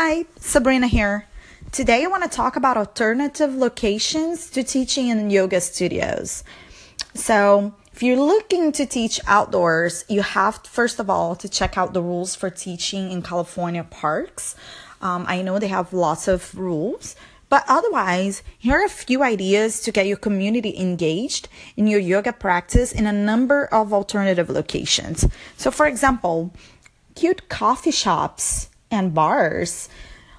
Hi, Sabrina here. Today I want to talk about alternative locations to teaching in yoga studios. So, if you're looking to teach outdoors, you have first of all to check out the rules for teaching in California parks. Um, I know they have lots of rules, but otherwise, here are a few ideas to get your community engaged in your yoga practice in a number of alternative locations. So, for example, cute coffee shops and bars.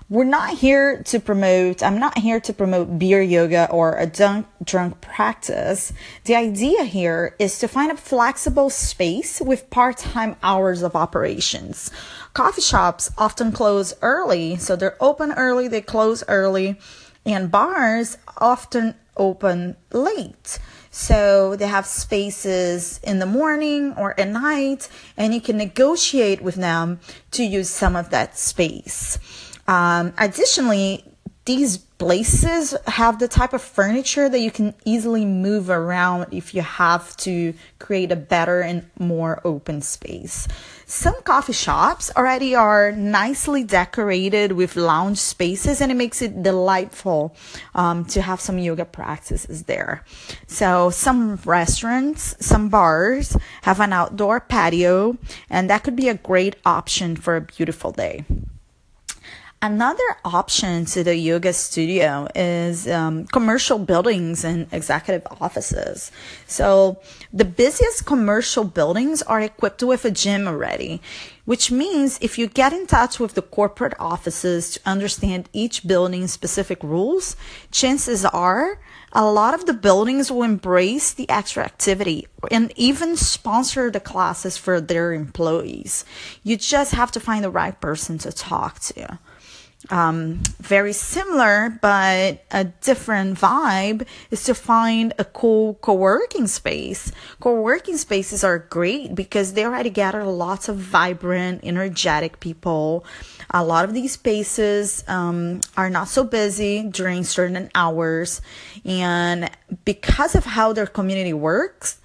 We're not here to promote, I'm not here to promote beer yoga or a drunk, drunk practice. The idea here is to find a flexible space with part time hours of operations. Coffee shops often close early, so they're open early, they close early, and bars often open late. So they have spaces in the morning or at night, and you can negotiate with them to use some of that space. Um, additionally, these places have the type of furniture that you can easily move around if you have to create a better and more open space. Some coffee shops already are nicely decorated with lounge spaces and it makes it delightful um, to have some yoga practices there. So some restaurants, some bars have an outdoor patio and that could be a great option for a beautiful day. Another option to the yoga studio is um, commercial buildings and executive offices. So the busiest commercial buildings are equipped with a gym already, which means if you get in touch with the corporate offices to understand each building's specific rules, chances are a lot of the buildings will embrace the extra activity and even sponsor the classes for their employees. You just have to find the right person to talk to um, very similar but a different vibe is to find a cool co-working space. Co-working spaces are great because they already gather lots of vibrant energetic people. A lot of these spaces um, are not so busy during certain hours and because of how their community works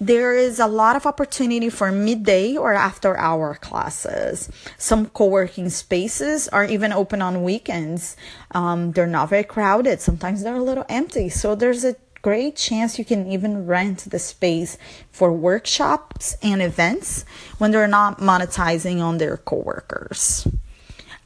there is a lot of opportunity for midday or after hour classes. Some co working spaces are even open on weekends. Um, they're not very crowded, sometimes they're a little empty. So there's a great chance you can even rent the space for workshops and events when they're not monetizing on their coworkers.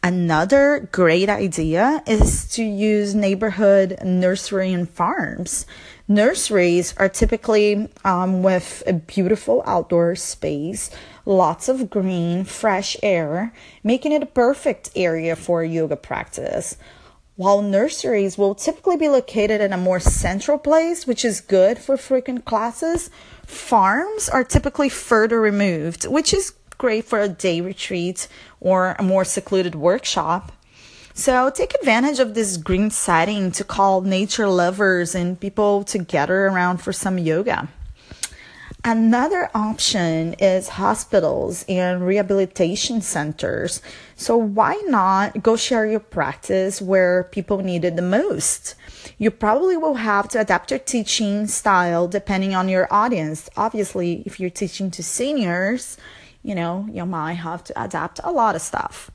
Another great idea is to use neighborhood nursery and farms. Nurseries are typically um, with a beautiful outdoor space, lots of green, fresh air, making it a perfect area for yoga practice. While nurseries will typically be located in a more central place, which is good for frequent classes, farms are typically further removed, which is great for a day retreat or a more secluded workshop. So take advantage of this green setting to call nature lovers and people to gather around for some yoga. Another option is hospitals and rehabilitation centers. So why not go share your practice where people need it the most? You probably will have to adapt your teaching style depending on your audience. Obviously, if you're teaching to seniors, you know, you might have to adapt a lot of stuff.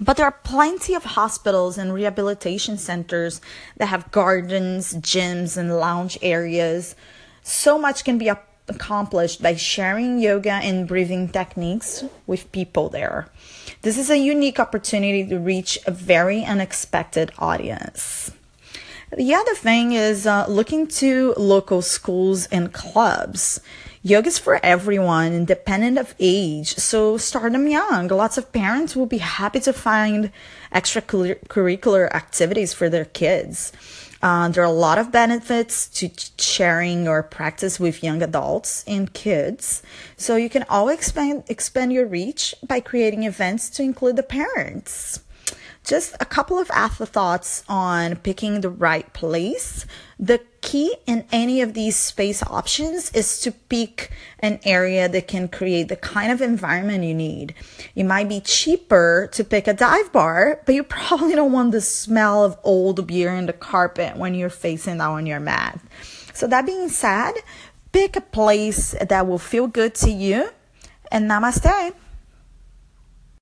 But there are plenty of hospitals and rehabilitation centers that have gardens, gyms, and lounge areas. So much can be accomplished by sharing yoga and breathing techniques with people there. This is a unique opportunity to reach a very unexpected audience. The other thing is uh, looking to local schools and clubs. Yoga is for everyone, independent of age, so start them young. Lots of parents will be happy to find extracurricular activities for their kids. Uh, there are a lot of benefits to sharing your practice with young adults and kids. So you can always expand, expand your reach by creating events to include the parents. Just a couple of afterthoughts on picking the right place. The key in any of these space options is to pick an area that can create the kind of environment you need. It might be cheaper to pick a dive bar, but you probably don't want the smell of old beer in the carpet when you're facing down on your mat. So, that being said, pick a place that will feel good to you and namaste.